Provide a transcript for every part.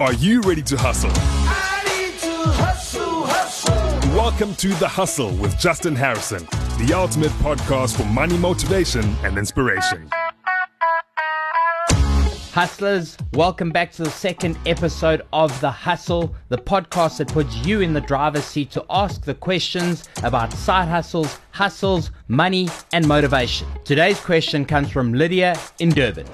Are you ready to hustle? I need to hustle, hustle. Welcome to The Hustle with Justin Harrison, the ultimate podcast for money motivation and inspiration. Hustlers, welcome back to the second episode of The Hustle, the podcast that puts you in the driver's seat to ask the questions about side hustles, hustles, money, and motivation. Today's question comes from Lydia in Durban.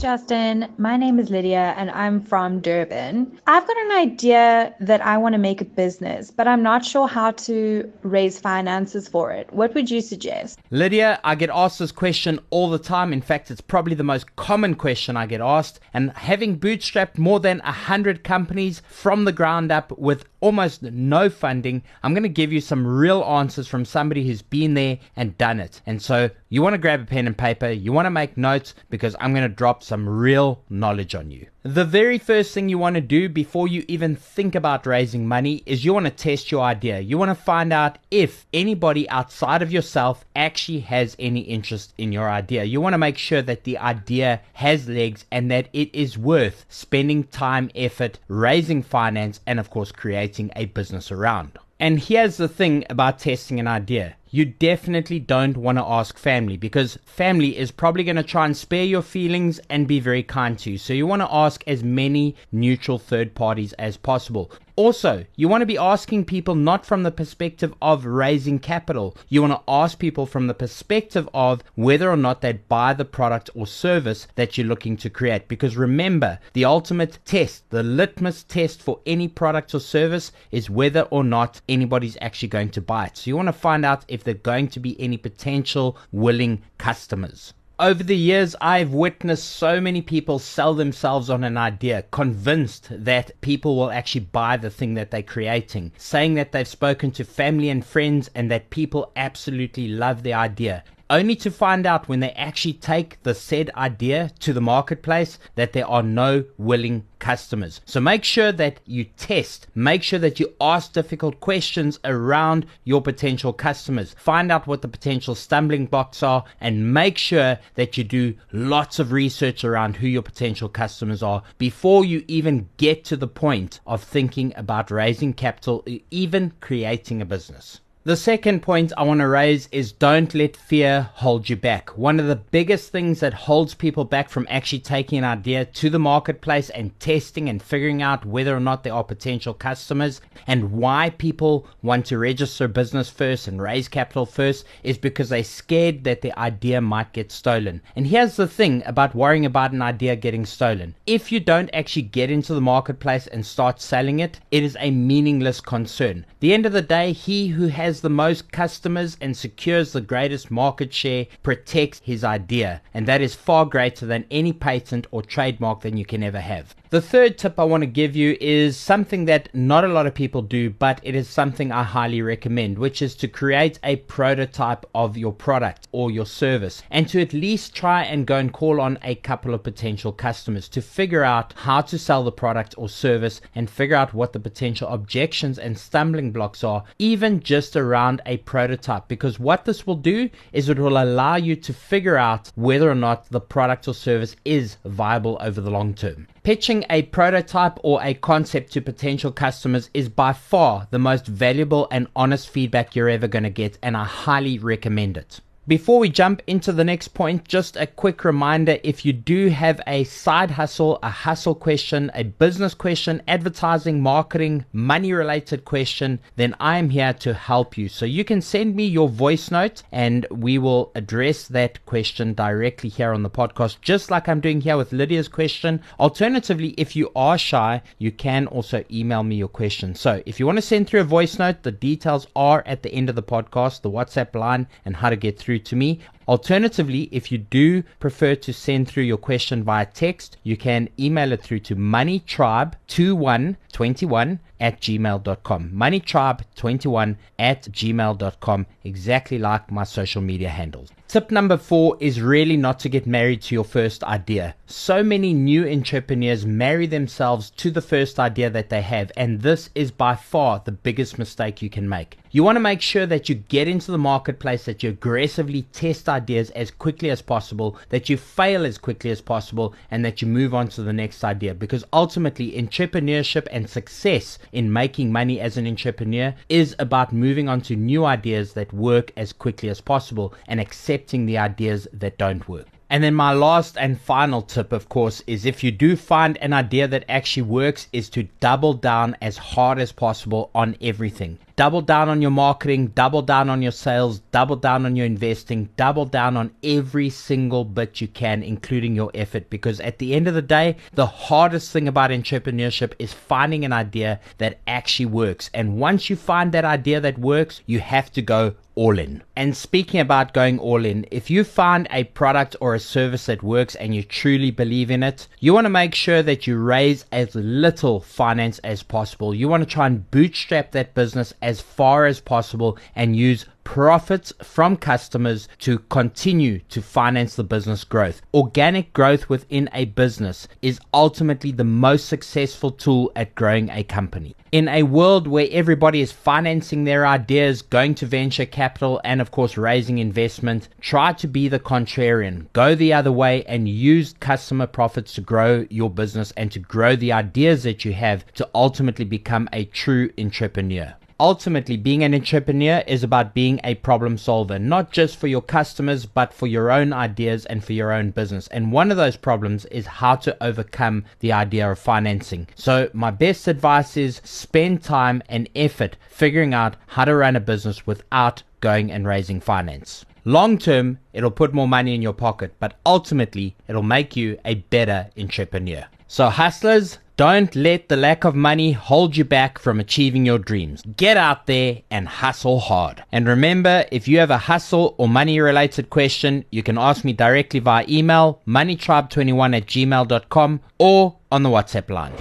Justin, my name is Lydia and I'm from Durban. I've got an idea that I want to make a business, but I'm not sure how to raise finances for it. What would you suggest? Lydia, I get asked this question all the time. In fact, it's probably the most common question I get asked. And having bootstrapped more than 100 companies from the ground up with almost no funding, I'm going to give you some real answers from somebody who's been there and done it. And so you want to grab a pen and paper, you want to make notes because I'm going to drop some real knowledge on you. The very first thing you want to do before you even think about raising money is you want to test your idea. You want to find out if anybody outside of yourself actually has any interest in your idea. You want to make sure that the idea has legs and that it is worth spending time, effort, raising finance, and of course, creating a business around. And here's the thing about testing an idea you definitely don't want to ask family because family is probably going to try and spare your feelings and be very kind to you. So you want to ask as many neutral third parties as possible. Also, you want to be asking people not from the perspective of raising capital. You want to ask people from the perspective of whether or not they'd buy the product or service that you're looking to create. Because remember, the ultimate test, the litmus test for any product or service is whether or not anybody's actually going to buy it. So you want to find out if there are going to be any potential willing customers. Over the years, I've witnessed so many people sell themselves on an idea, convinced that people will actually buy the thing that they're creating, saying that they've spoken to family and friends and that people absolutely love the idea only to find out when they actually take the said idea to the marketplace that there are no willing customers. So make sure that you test, make sure that you ask difficult questions around your potential customers. Find out what the potential stumbling blocks are and make sure that you do lots of research around who your potential customers are before you even get to the point of thinking about raising capital, even creating a business. The second point I want to raise is don't let fear hold you back. One of the biggest things that holds people back from actually taking an idea to the marketplace and testing and figuring out whether or not there are potential customers and why people want to register business first and raise capital first is because they're scared that their idea might get stolen. And here's the thing about worrying about an idea getting stolen. If you don't actually get into the marketplace and start selling it, it is a meaningless concern. the end of the day, he who has has the most customers and secures the greatest market share protects his idea, and that is far greater than any patent or trademark that you can ever have. The third tip I want to give you is something that not a lot of people do, but it is something I highly recommend, which is to create a prototype of your product or your service and to at least try and go and call on a couple of potential customers to figure out how to sell the product or service and figure out what the potential objections and stumbling blocks are, even just around a prototype. Because what this will do is it will allow you to figure out whether or not the product or service is viable over the long term. Pitching a prototype or a concept to potential customers is by far the most valuable and honest feedback you're ever going to get, and I highly recommend it. Before we jump into the next point, just a quick reminder if you do have a side hustle, a hustle question, a business question, advertising, marketing, money related question, then I am here to help you. So you can send me your voice note and we will address that question directly here on the podcast, just like I'm doing here with Lydia's question. Alternatively, if you are shy, you can also email me your question. So if you want to send through a voice note, the details are at the end of the podcast, the WhatsApp line, and how to get through to me. Alternatively, if you do prefer to send through your question via text, you can email it through to moneytribe2121 at gmail.com. Moneytribe21 at gmail.com, exactly like my social media handles. Tip number four is really not to get married to your first idea. So many new entrepreneurs marry themselves to the first idea that they have, and this is by far the biggest mistake you can make. You want to make sure that you get into the marketplace, that you aggressively test ideas ideas as quickly as possible, that you fail as quickly as possible, and that you move on to the next idea. Because ultimately, entrepreneurship and success in making money as an entrepreneur is about moving on to new ideas that work as quickly as possible and accepting the ideas that don't work. And then my last and final tip, of course, is if you do find an idea that actually works, is to double down as hard as possible on everything. Double down on your marketing, double down on your sales, double down on your investing, double down on every single bit you can, including your effort. Because at the end of the day, the hardest thing about entrepreneurship is finding an idea that actually works. And once you find that idea that works, you have to go all in. And speaking about going all in, if you find a product or a service that works and you truly believe in it, you want to make sure that you raise as little finance as possible. You want to try and bootstrap that business as far as possible and use profits from customers to continue to finance the business growth. Organic growth within a business is ultimately the most successful tool at growing a company. In a world where everybody is financing their ideas, going to venture capital, and of course raising investment, try to be the contrarian. Go the other way and use customer profits to grow your business and to grow the ideas that you have to ultimately become a true entrepreneur ultimately being an entrepreneur is about being a problem solver, not just for your customers, but for your own ideas and for your own business. And one of those problems is how to overcome the idea of financing. So, my best advice is spend time and effort figuring out how to run a business without going and raising finance. Long term, it'll put more money in your pocket, but ultimately, it'll make you a better entrepreneur. So, hustlers, don't let the lack of money hold you back from achieving your dreams. Get out there and hustle hard. And remember, if you have a hustle or money related question, you can ask me directly via email, moneytribe21 at gmail.com, or on the WhatsApp line.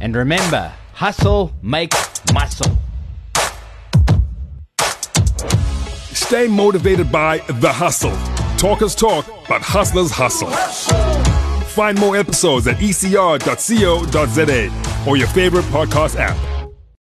And remember, hustle makes muscle. Stay motivated by The Hustle. Talkers talk, but hustlers hustle. Find more episodes at ecr.co.za or your favorite podcast app.